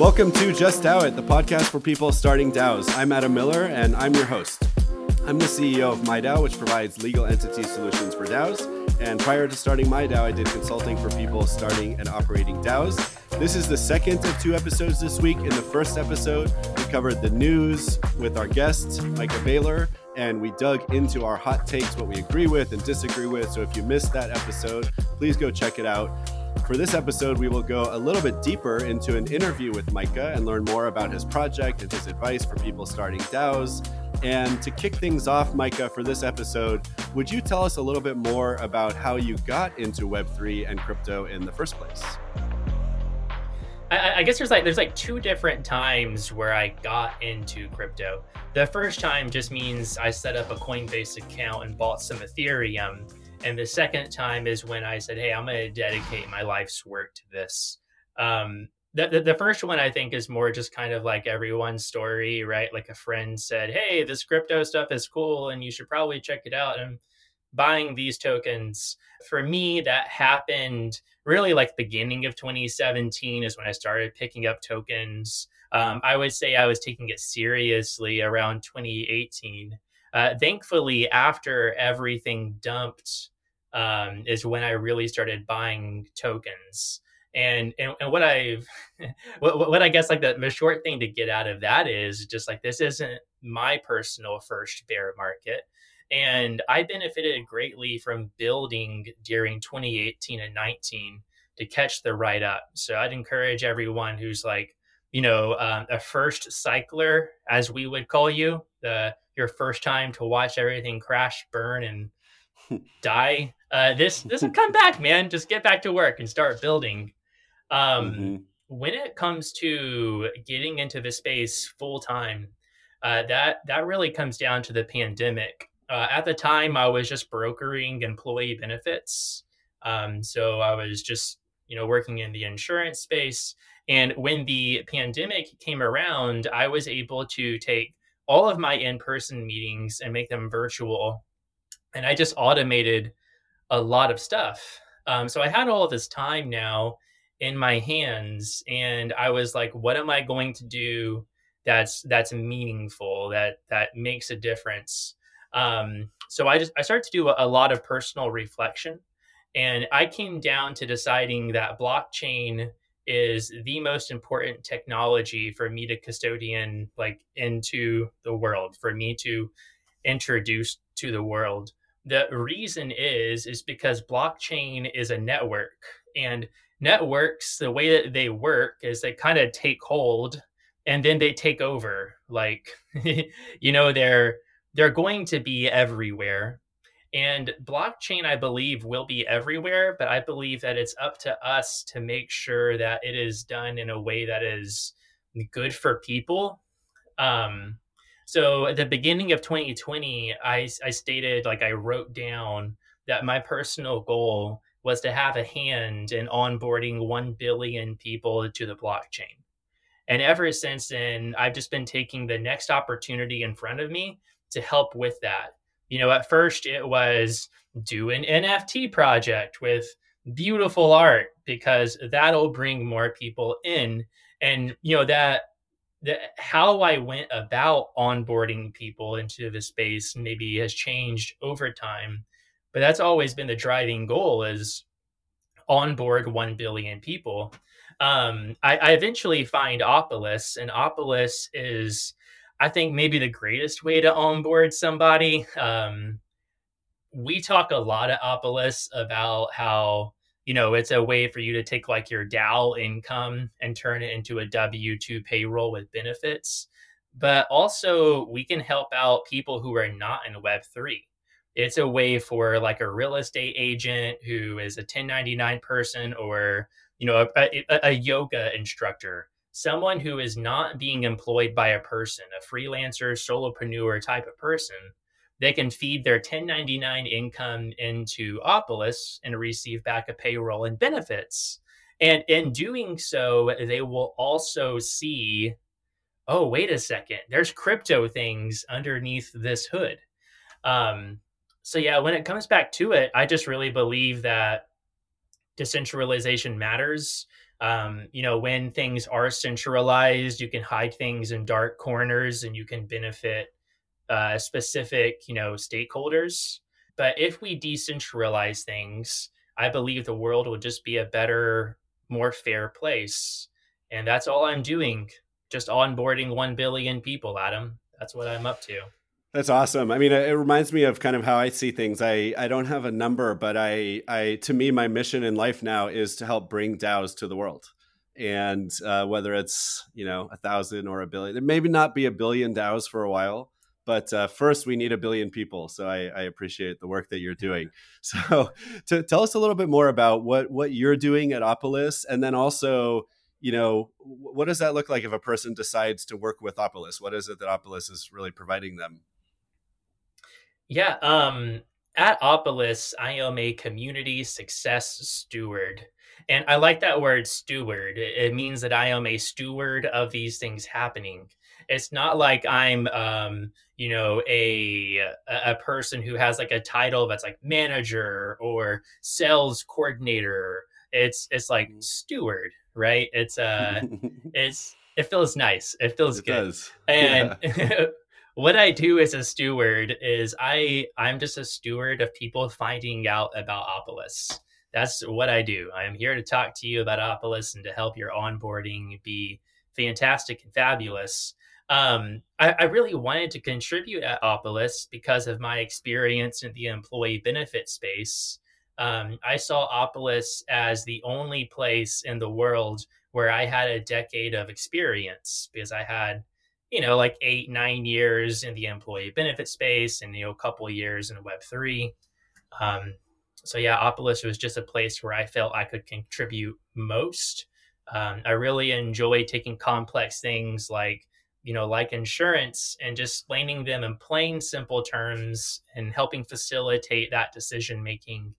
Welcome to Just DAO It, the podcast for people starting DAOs. I'm Adam Miller, and I'm your host. I'm the CEO of MIDAO, which provides legal entity solutions for DAOs. And prior to starting MIDAO, I did consulting for people starting and operating DAOs. This is the second of two episodes this week. In the first episode, we covered the news with our guest, Micah Baylor, and we dug into our hot takes, what we agree with and disagree with. So if you missed that episode, please go check it out. For this episode, we will go a little bit deeper into an interview with Micah and learn more about his project and his advice for people starting DAOs. And to kick things off, Micah, for this episode, would you tell us a little bit more about how you got into Web3 and crypto in the first place? I, I, guess there's like there's like two different times where I got into crypto. The first time just means I set up a Coinbase account and bought some Ethereum and the second time is when I said, "Hey, I'm going to dedicate my life's work to this." Um, the, the, the first one I think is more just kind of like everyone's story, right? Like a friend said, "Hey, this crypto stuff is cool, and you should probably check it out." And buying these tokens for me, that happened really like beginning of 2017 is when I started picking up tokens. Um, I would say I was taking it seriously around 2018. Uh, thankfully, after everything dumped, um, is when I really started buying tokens. And and, and what I've what, what I guess like the, the short thing to get out of that is just like this isn't my personal first bear market. And I benefited greatly from building during 2018 and 19 to catch the right up. So I'd encourage everyone who's like, you know, um, a first cycler, as we would call you, the your first time to watch everything crash, burn, and die. Uh, this this will come back, man. Just get back to work and start building. Um, mm-hmm. When it comes to getting into the space full time, uh, that that really comes down to the pandemic. Uh, at the time, I was just brokering employee benefits, um, so I was just you know working in the insurance space. And when the pandemic came around, I was able to take all of my in-person meetings and make them virtual. And i just automated a lot of stuff. Um, so i had all this time now in my hands and i was like what am i going to do that's that's meaningful that that makes a difference? Um, so i just i started to do a, a lot of personal reflection and i came down to deciding that blockchain is the most important technology for me to custodian like into the world for me to introduce to the world. The reason is is because blockchain is a network and networks the way that they work is they kind of take hold and then they take over. Like you know they're they're going to be everywhere and blockchain, I believe, will be everywhere, but I believe that it's up to us to make sure that it is done in a way that is good for people. Um, so at the beginning of 2020, I, I stated, like, I wrote down that my personal goal was to have a hand in onboarding 1 billion people to the blockchain. And ever since then, I've just been taking the next opportunity in front of me to help with that you know, at first it was do an NFT project with beautiful art because that'll bring more people in. And, you know, that, that how I went about onboarding people into the space maybe has changed over time. But that's always been the driving goal is onboard 1 billion people. Um, I, I eventually find Opolis, and Opolis is I think maybe the greatest way to onboard somebody. Um, we talk a lot at Opolis about how you know it's a way for you to take like your DAO income and turn it into a W two payroll with benefits. But also, we can help out people who are not in Web three. It's a way for like a real estate agent who is a 1099 person or you know a, a, a yoga instructor someone who is not being employed by a person, a freelancer, solopreneur type of person, they can feed their 1099 income into Opolis and receive back a payroll and benefits. And in doing so, they will also see oh, wait a second, there's crypto things underneath this hood. Um, so, yeah, when it comes back to it, I just really believe that decentralization matters Um, you know, when things are centralized, you can hide things in dark corners and you can benefit uh, specific, you know, stakeholders. But if we decentralize things, I believe the world will just be a better, more fair place. And that's all I'm doing. Just onboarding 1 billion people, Adam. That's what I'm up to. That's awesome. I mean, it reminds me of kind of how I see things. I, I don't have a number, but I, I to me, my mission in life now is to help bring DAOs to the world. And uh, whether it's you know a thousand or a billion, it maybe not be a billion DAOs for a while, but uh, first we need a billion people. So I, I appreciate the work that you're doing. So to tell us a little bit more about what what you're doing at Opolis, and then also you know what does that look like if a person decides to work with Opolis? What is it that Opolis is really providing them? Yeah, um, at Opolis, I am a community success steward. And I like that word steward. It means that I am a steward of these things happening. It's not like I'm, um, you know, a a person who has like a title that's like manager or sales coordinator. It's it's like mm. steward, right? It's uh, it's it feels nice. It feels it good. Does. And yeah. what I do as a steward is I I'm just a steward of people finding out about Opolis. That's what I do. I am here to talk to you about Opolis and to help your onboarding be fantastic and fabulous. Um, I, I, really wanted to contribute at Opolis because of my experience in the employee benefit space. Um, I saw Opolis as the only place in the world where I had a decade of experience because I had you know, like eight, nine years in the employee benefit space and, you know, a couple years in Web3. Um, so, yeah, Opolis was just a place where I felt I could contribute most. Um, I really enjoy taking complex things like, you know, like insurance and just explaining them in plain, simple terms and helping facilitate that decision making,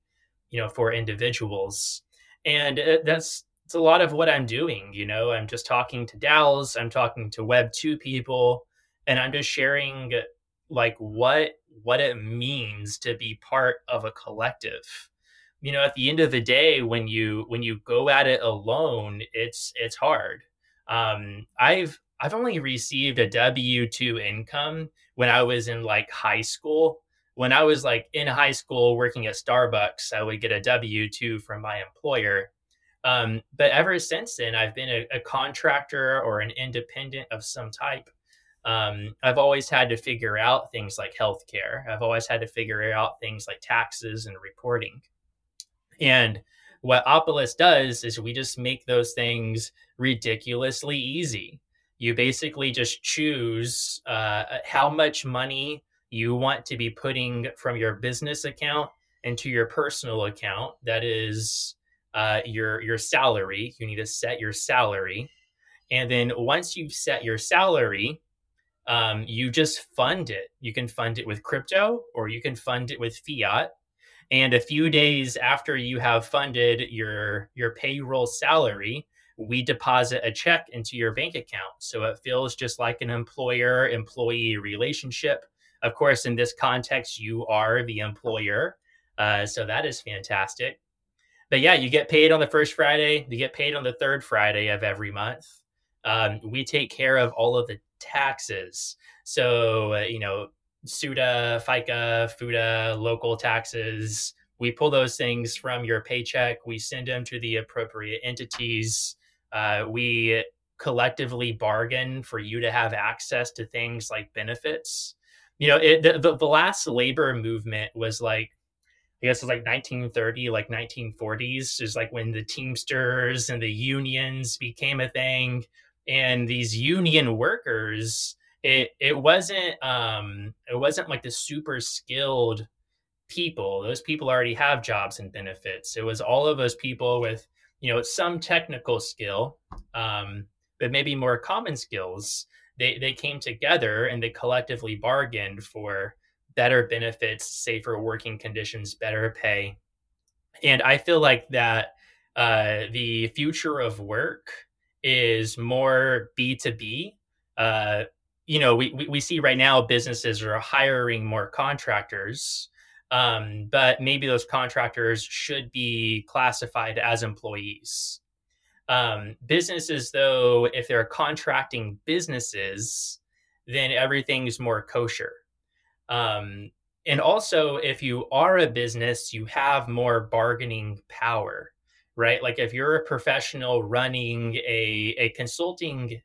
you know, for individuals. And uh, that's it's a lot of what I'm doing. You know, I'm just talking to DAOs, I'm talking to Web two people, and I'm just sharing like what what it means to be part of a collective. You know, at the end of the day, when you when you go at it alone, it's it's hard. Um, I've I've only received a W two income when I was in like high school. When I was like in high school working at Starbucks, I would get a W two from my employer um, but ever since then, I've been a, a, contractor or an independent of some type. Um, I've always had to figure out things like healthcare. I've always had to figure out things like taxes and reporting. And what Opolis does is we just make those things ridiculously easy. You basically just choose uh, how much money you want to be putting from your business account into your personal account that is uh, your your salary. You need to set your salary, and then once you've set your salary, um, you just fund it. You can fund it with crypto, or you can fund it with fiat. And a few days after you have funded your your payroll salary, we deposit a check into your bank account. So it feels just like an employer employee relationship. Of course, in this context, you are the employer. Uh, so that is fantastic but yeah, you get paid on the first Friday. You get paid on the third Friday of every month. Um, we take care of all of the taxes. So, uh, you know, SUTA, FICA, FUTA, local taxes. We pull those things from your paycheck. We send them to the appropriate entities. Uh, we collectively bargain for you to have access to things like benefits. You know, it, the, the last labor movement was like I guess it's like 1930, like 1940s, is like when the Teamsters and the unions became a thing. And these union workers, it it wasn't um it wasn't like the super skilled people. Those people already have jobs and benefits. It was all of those people with, you know, some technical skill, um, but maybe more common skills. They they came together and they collectively bargained for better benefits, safer working conditions, better pay. And I feel like that uh, the future of work is more B2B. Uh, you know, we, we, see right now businesses are hiring more contractors, um, but maybe those contractors should be classified as employees. Um, businesses, though, if they're contracting businesses, then everything's more kosher. Um, and also, if you are a business, you have more bargaining power, right? Like if you're a professional running a, a consulting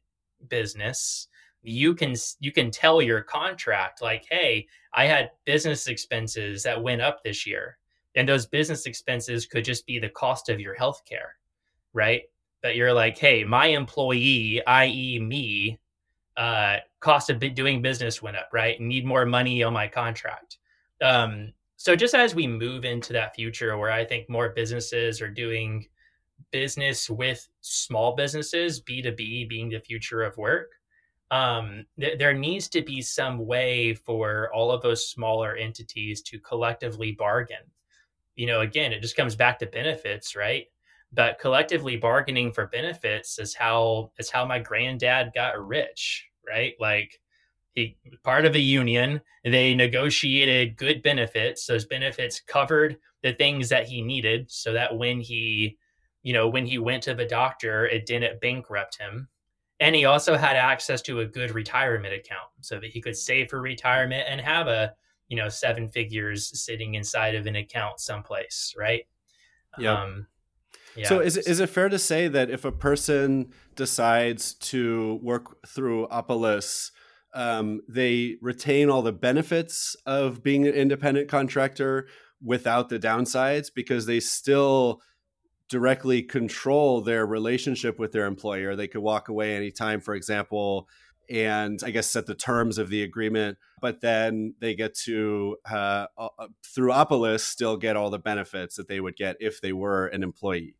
business, you can you can tell your contract like hey i had business expenses that went up this year and those business expenses could just be the cost of your health care right that you're like hey my employee i.e me uh, cost of doing business went up right need more money on my contract um, so just as we move into that future where i think more businesses are doing business with small businesses b2b being the future of work um, th- there needs to be some way for all of those smaller entities to collectively bargain. You know, again, it just comes back to benefits, right? But collectively bargaining for benefits is how is how my granddad got rich, right? Like he part of a union, they negotiated good benefits. Those benefits covered the things that he needed, so that when he, you know, when he went to the doctor, it didn't bankrupt him and he also had access to a good retirement account so that he could save for retirement and have a you know seven figures sitting inside of an account someplace right yeah um, yeah. So is it, is it fair to say that if a person decides to work through Opolis, um, they retain all the benefits of being an independent contractor without the downsides because they still directly control their relationship with their employer. They could walk away anytime, for example, and I guess set the terms of the agreement, but then they get to, uh, uh, through Opolis, still get all the benefits that they would get if they were an employee.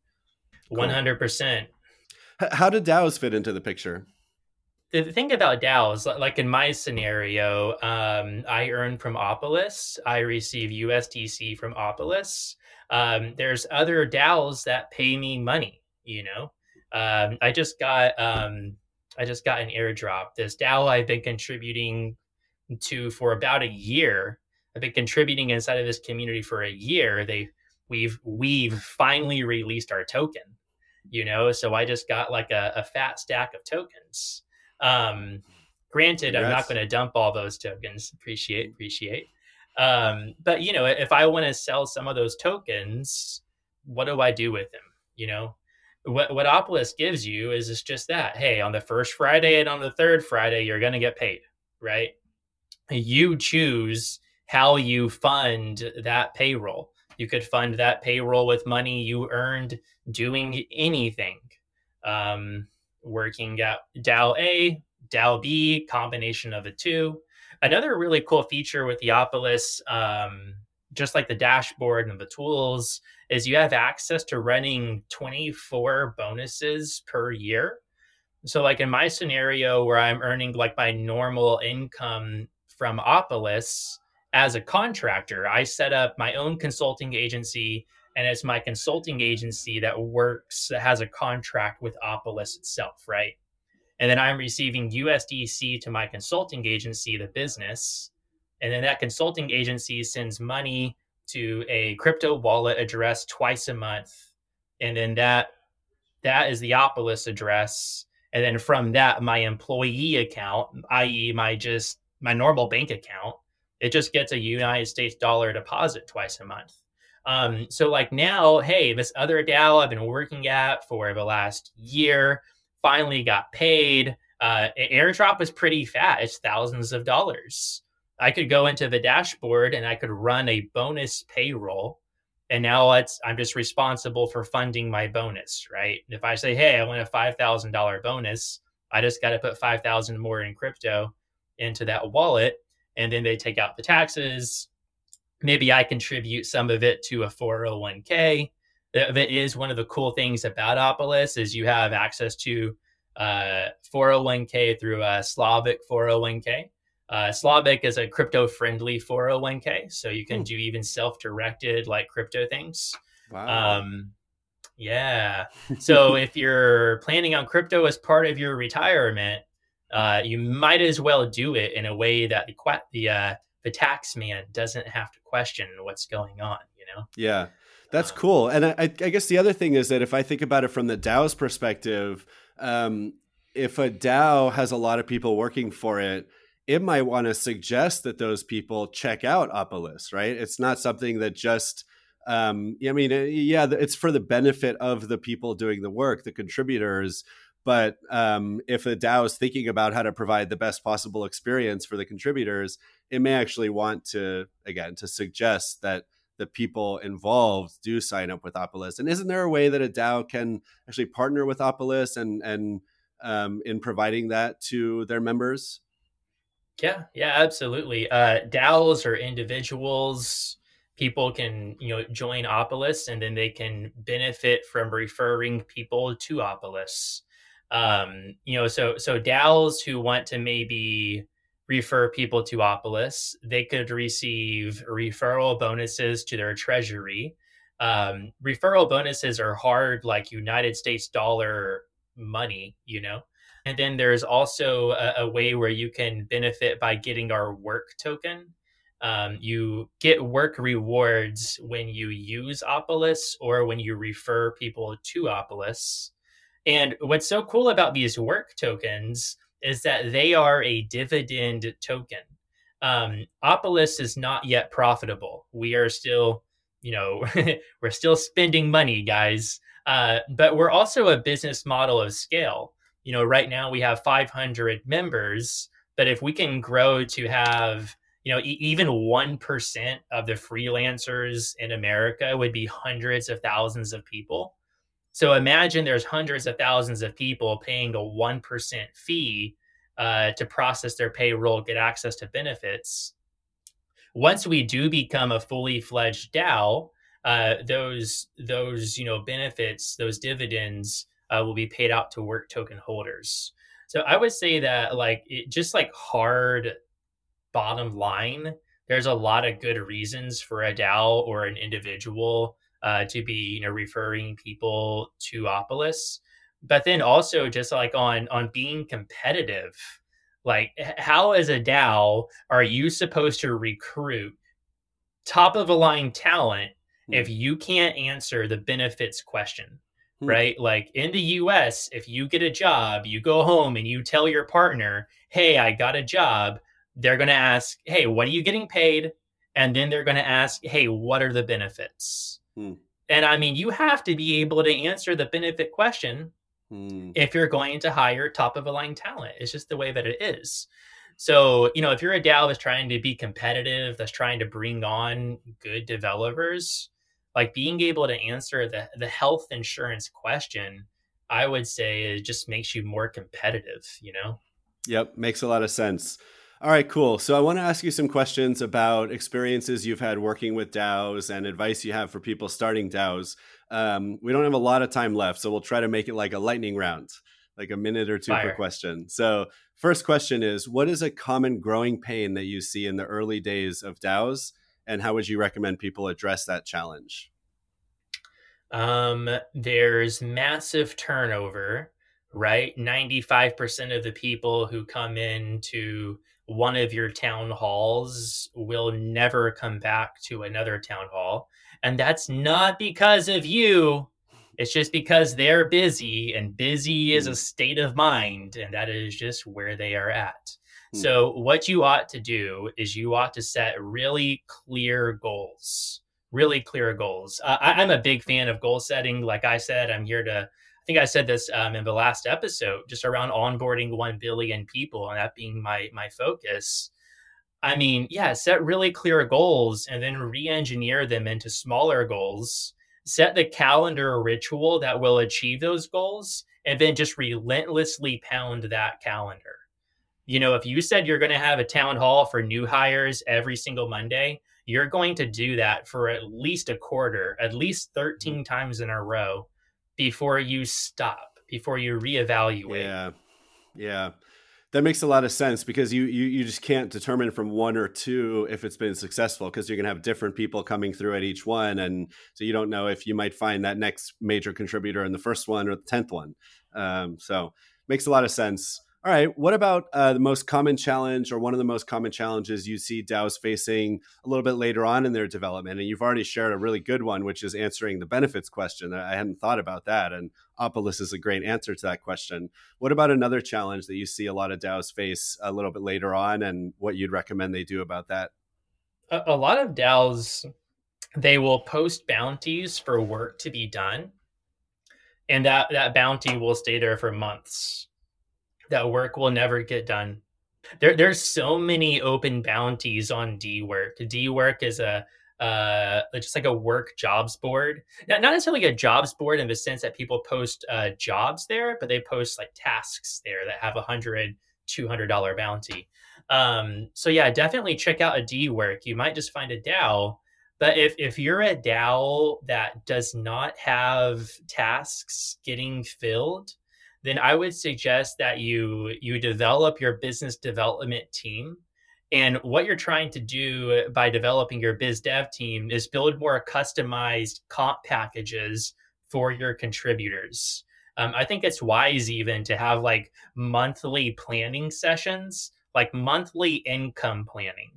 Cool. 100%. How did DAOs fit into the picture? the thing about DAOs, like in my scenario, um, I earn from Opolis. I receive USDC from Opolis. Um, there's other DAOs that pay me money. You know, um, I just got um, I just got an airdrop. This DAO I've been contributing to for about a year. I've been contributing inside of this community for a year. They we've we've finally released our token. You know, so I just got like a, a fat stack of tokens. Um, granted, Congrats. I'm not going to dump all those tokens. Appreciate, appreciate. Um, but you know, if I want to sell some of those tokens, what do I do with them? You know, what what Opolis gives you is it's just that. Hey, on the first Friday and on the third Friday, you're going to get paid, right? You choose how you fund that payroll. You could fund that payroll with money you earned doing anything. Um, working at DAO A, DAO B, combination of the two. Another really cool feature with the Opolis, um, just like the dashboard and the tools, is you have access to running 24 bonuses per year. So, like in my scenario where I'm earning like my normal income from Opolis as a contractor, I set up my own consulting agency and it's my consulting agency that works that has a contract with Opolis itself, right? And then I'm receiving USDC to my consulting agency, the business, and then that consulting agency sends money to a crypto wallet address twice a month, and then that that is the Opolis address, and then from that my employee account, i.e., my just my normal bank account, it just gets a United States dollar deposit twice a month. Um, so like now, hey, this other DAO I've been working at for the last year finally got paid. Uh, airdrop is pretty fat. It's thousands of dollars. I could go into the dashboard and I could run a bonus payroll. And now it's I'm just responsible for funding my bonus, right? If I say, hey, I want a five thousand dollar bonus, I just got to put five thousand more in crypto into that wallet, and then they take out the taxes, maybe I contribute some of it to a 401k. That is one of the cool things about Opolis is you have access to uh, 401k through a Slavic 401k. Uh, Slavic is a crypto friendly 401k, so you can hmm. do even self directed like crypto things. Wow. Um, yeah. so if you're planning on crypto as part of your retirement, uh, you might as well do it in a way that the the uh, the tax man doesn't have to question what's going on you know yeah That's um, cool. And I, I, guess the other thing is that if I think about it from the DAO's perspective, um, if a DAO has a lot of people working for it, it might want to suggest that those people check out Opolis, right? It's not something that just, um, I mean, yeah, it's for the benefit of the people doing the work, the contributors. But um, if a DAO is thinking about how to provide the best possible experience for the contributors, it may actually want to, again, to suggest that the people involved do sign up with Opolis. And isn't there a way that a DAO can actually partner with Opolis and and um, in providing that to their members? Yeah, yeah, absolutely. Uh, DAOs or individuals, people can you know join Opolis, and then they can benefit from referring people to Opolis. Um, you know, so so DAOs who want to maybe refer people to Opolis, they could receive referral bonuses to their treasury. Um, referral bonuses are hard, like United States dollar money, you know. And then there's also a, a way where you can benefit by getting our work token. Um, you get work rewards when you use Opolis or when you refer people to Opolis. And what's so cool about these work tokens is that they are a dividend token. Um, is not yet profitable. We are still, you know, we're still spending money, guys. Uh, but we're also a business model of scale you know, right now we have 500 members, but if we can grow to have, you know, e- even 1% of the freelancers in America would be hundreds of thousands of people. So imagine there's hundreds of thousands of people paying a 1% fee uh, to process their payroll, get access to benefits. Once we do become a fully fledged DAO, uh, those those you know benefits, those dividends uh, will be paid out to work token holders. So I would say that like it, just like hard bottom line, there's a lot of good reasons for a DAO or an individual uh, to be you know referring people to Opolis. But then also just like on on being competitive, like how as a DAO are you supposed to recruit top of the line talent mm-hmm. if you can't answer the benefits question? hmm. right? Like in the US, if you get a job, you go home and you tell your partner, hey, I got a job, they're going to ask, hey, what are you getting paid? And then they're going to ask, hey, what are the benefits? Hmm. And I mean, you have to be able to answer the benefit question hmm. if you're going to hire top of the line talent. It's just the way that it is. So, you know, if you're a DAO that's trying to be competitive, that's trying to bring on good developers, like being able to answer the the health insurance question i would say it just makes you more competitive you know yep makes a lot of sense all right cool so i want to ask you some questions about experiences you've had working with daos and advice you have for people starting daos um, we don't have a lot of time left so we'll try to make it like a lightning round like a minute or two Fire. per question so first question is what is a common growing pain that you see in the early days of daos and how would you recommend people address that challenge? Um, there's massive turnover, right? 95% of the people who come into one of your town halls will never come back to another town hall. And that's not because of you. It's just because they're busy, and busy is a hmm. state of mind, and that is just where they are at. Hmm. So, what you ought to do is you ought to set really clear goals. Really clear goals. Uh, I, am a big fan of goal setting. Like I said, I'm here to, think I said this um, in the last episode, just around onboarding 1 billion people and that being my, my focus. I mean, yeah, set really clear goals and then re engineer them into smaller goals. Set the calendar ritual that will achieve those goals and then just relentlessly pound that calendar you know, if you said you're going to have a town hall for new hires every single Monday, you're going to do that for at least a quarter, at least 13 mm-hmm. times in a row before you stop, before you reevaluate. Yeah. Yeah. That makes a lot of sense because you, you you just can't determine from one or two if it's been successful because you're gonna have different people coming through at each one, and so you don't know if you might find that next major contributor in the first one or the tenth one. Um, so makes a lot of sense. All right. What about uh, the most common challenge or one of the most common challenges you see DAOs facing a little bit later on in their development? And you've already shared a really good one, which is answering the benefits question. I hadn't thought about that. And Opolis is a great answer to that question. What about another challenge that you see a lot of DAOs face a little bit later on and what you'd recommend they do about that? A, a lot of DAOs, they will post bounties for work to be done. And that, that bounty will stay there for months that work will never get done. There, there's so many open bounties on Dework. D work is a uh, just like a work jobs board. Not, not necessarily a jobs board in the sense that people post uh, jobs there, but they post like tasks there that have a hundred, two hundred dollar bounty. Um, so yeah, definitely check out a Dework. You might just find a DAO, but if if you're a DAO that does not have tasks getting filled, then I would suggest that you you develop your business development team. And what you're trying to do by developing your biz dev team is build more customized comp packages for your contributors. Um, I think it's wise even to have like monthly planning sessions, like monthly income planning,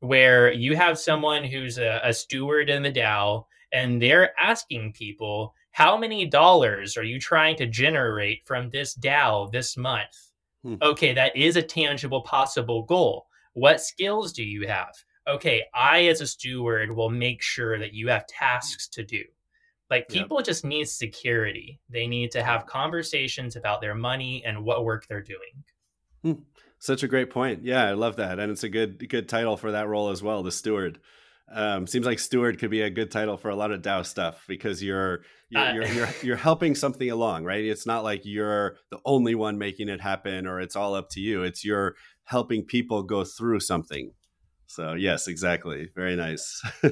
where you have someone who's a, a steward in the DAO and they're asking people, how many dollars are you trying to generate from this DAO this month? Hmm. Okay, that is a tangible possible goal. What skills do you have? Okay, I as a steward will make sure that you have tasks to do. Like people yep. just need security. They need to have conversations about their money and what work they're doing. Hmm. Such a great point. Yeah, I love that, and it's a good good title for that role as well, the steward. Um, seems like steward could be a good title for a lot of DAO stuff because you're you're, uh, you're, you're, you're helping something along, right? It's not like you're the only one making it happen or it's all up to you. It's you're helping people go through something. So yes, exactly. Very nice.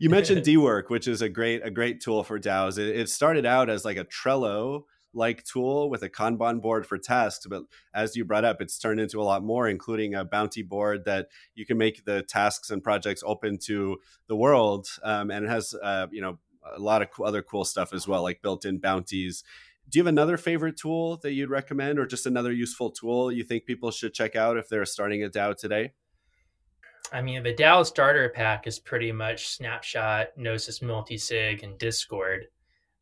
you mentioned Dework, which is a great a great tool for DAOs. It, it started out as like a Trello like tool with a Kanban board for tasks. But as you brought up, it's turned into a lot more, including a bounty board that you can make the tasks and projects open to the world. Um, and it has, uh, you know, a lot of other cool stuff as well, like built-in bounties. Do you have another favorite tool that you'd recommend, or just another useful tool you think people should check out if they're starting a DAO today? I mean, the DAO starter pack is pretty much Snapshot, Gnosis Multisig, and Discord.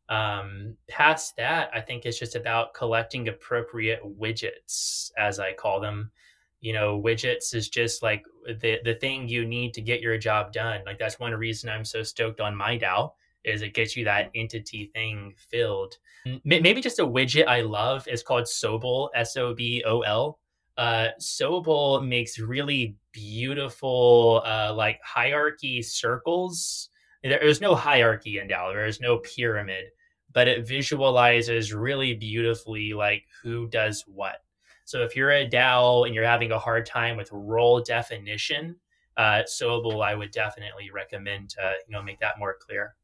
Um, past that, I think it's just about collecting appropriate widgets, as I call them. You know, widgets is just like the the thing you need to get your job done. Like that's one reason I'm so stoked on MIDAO is it gets you that entity thing filled. Maybe just a widget I love is called Sobol, S O B O L. Uh, Sobol makes really beautiful uh, like hierarchy circles. There's no hierarchy in DAO. There's no pyramid but it visualizes really beautifully like who does what. So if you're a DAO and you're having a hard time with role definition, uh, Sobol I would definitely recommend to you know make that more clear.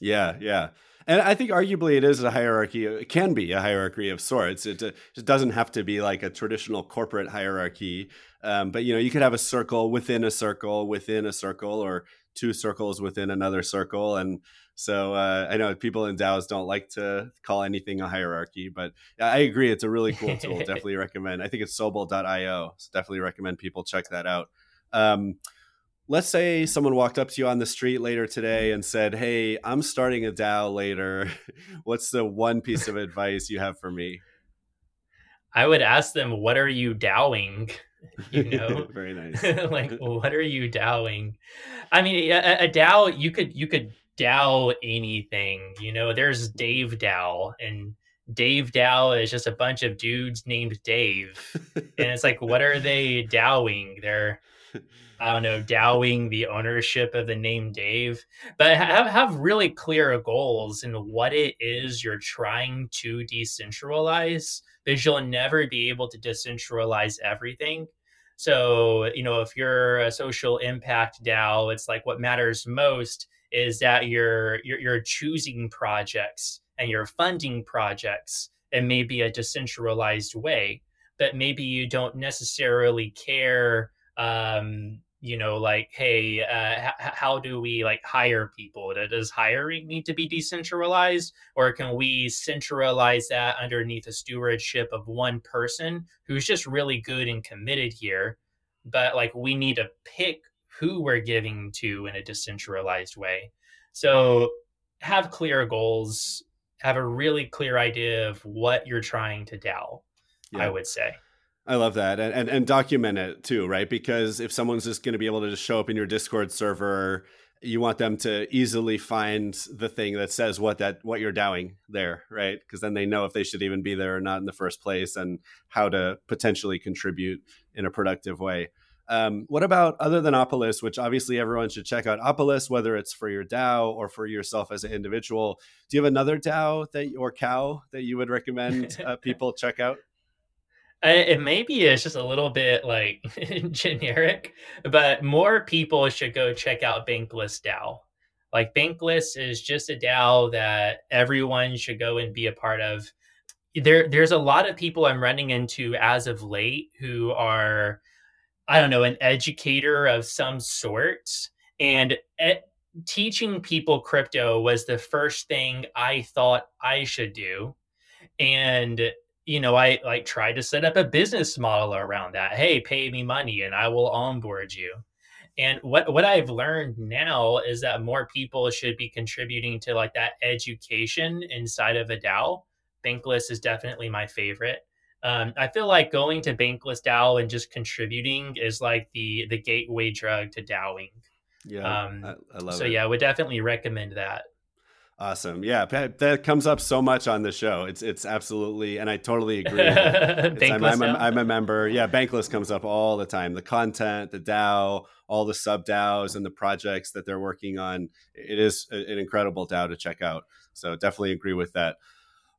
Yeah, yeah. And I think arguably it is a hierarchy. It can be a hierarchy of sorts. It, just doesn't have to be like a traditional corporate hierarchy. Um, but you know, you could have a circle within a circle within a circle, or two circles within another circle. And so uh, I know people in DAOs don't like to call anything a hierarchy, but I agree. It's a really cool tool. definitely recommend. I think it's sobol.io. So definitely recommend people check that out. Um, let's say someone walked up to you on the street later today and said, Hey, I'm starting a DAO later. What's the one piece of advice you have for me? I would ask them, What are you DAOing? you know? Very nice. Like what are you dowing? I mean a, a DAO you could you could DAO anything you know? There's dave DAO and dave DAO is just a bunch of dudes named dave. And it's like what are they dowing? They're I don't know, dowing the ownership of the name Dave, but have, have really clear goals in what it is you're trying to decentralize because you'll never be able to decentralize everything. So, you know, if you're a social impact DAO, it's like what matters most is that you're you're, you're choosing projects and you're funding projects in maybe a decentralized way, but maybe you don't necessarily care um, you know like hey uh, h- how do we like hire people does hiring need to be decentralized or can we centralize that underneath the stewardship of one person who's just really good and committed here but like we need to pick who we're giving to in a decentralized way so have clear goals have a really clear idea of what you're trying to DAO, yeah. I would say. I love that. And, and, and document it too, right? Because if someone's just going to be able to just show up in your Discord server, you want them to easily find the thing that says what that what you're dowing there, right? Because then they know if they should even be there or not in the first place and how to potentially contribute in a productive way. Um, what about other than Opolis, which obviously everyone should check out Opolis, whether it's for your DAO or for yourself as an individual. Do you have another DAO that or cow that you would recommend uh, people check out? It maybe is just a little bit like generic, but more people should go check out Bankless DAO. Like Bankless is just a DAO that everyone should go and be a part of. There, there's a lot of people I'm running into as of late who are, I don't know, an educator of some sort, and teaching people crypto was the first thing I thought I should do, and you know, I like tried to set up a business model around that. Hey, pay me money and I will onboard you. And what what I've learned now is that more people should be contributing to like that education inside of a DAO. Bankless is definitely my favorite. Um, I feel like going to Bankless DAO and just contributing is like the the gateway drug to DAOing. Yeah, um, I, I love so it. yeah, I would definitely recommend that. Awesome. Yeah, that comes up so much on the show. It's it's absolutely, and I totally agree. I'm, I'm, a, I'm, a member. Yeah, Bankless comes up all the time. The content, the DAO, all the sub DAOs, and the projects that they're working on. It is an incredible DAO to check out. So definitely agree with that.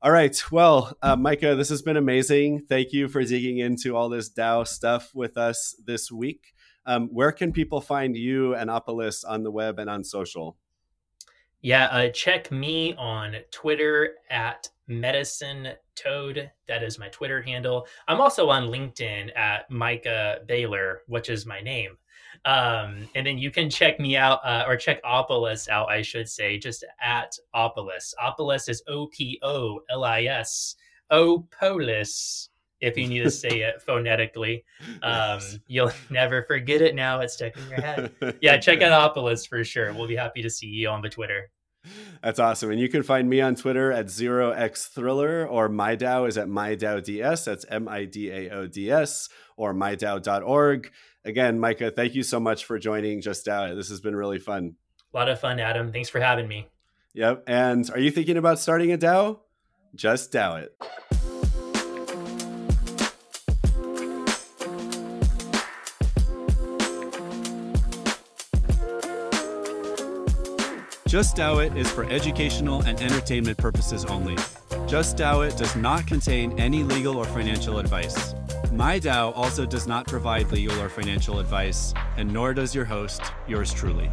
All right. Well, uh, Micah, this has been amazing. Thank you for digging into all this DAO stuff with us this week. Um, where can people find you and Opolis on the web and on social? Yeah, uh, check me on Twitter at Medicine Toad. That is my Twitter handle. I'm also on LinkedIn at Micah Baylor, which is my name. Um, and then you can check me out uh, or check Opolis out, I should say, just at Opolis. Opolis is O P O L I S. Opolis if you need to say it phonetically. Um, you'll never forget it now. It's stuck in your head. Yeah, check out Opolis for sure. We'll be happy to see you on the Twitter. That's awesome. And you can find me on Twitter at 0xthriller or MIDAO is at MIDAODS. That's M I D A O D S or MIDAO.org. Again, Micah, thank you so much for joining Just DAO. This has been really fun. A lot of fun, Adam. Thanks for having me. Yep. And are you thinking about starting a DAO? Just DAO it. Just DAO It is for educational and entertainment purposes only. Just DAO It does not contain any legal or financial advice. MIDAO also does not provide legal or financial advice, and nor does your host, yours truly.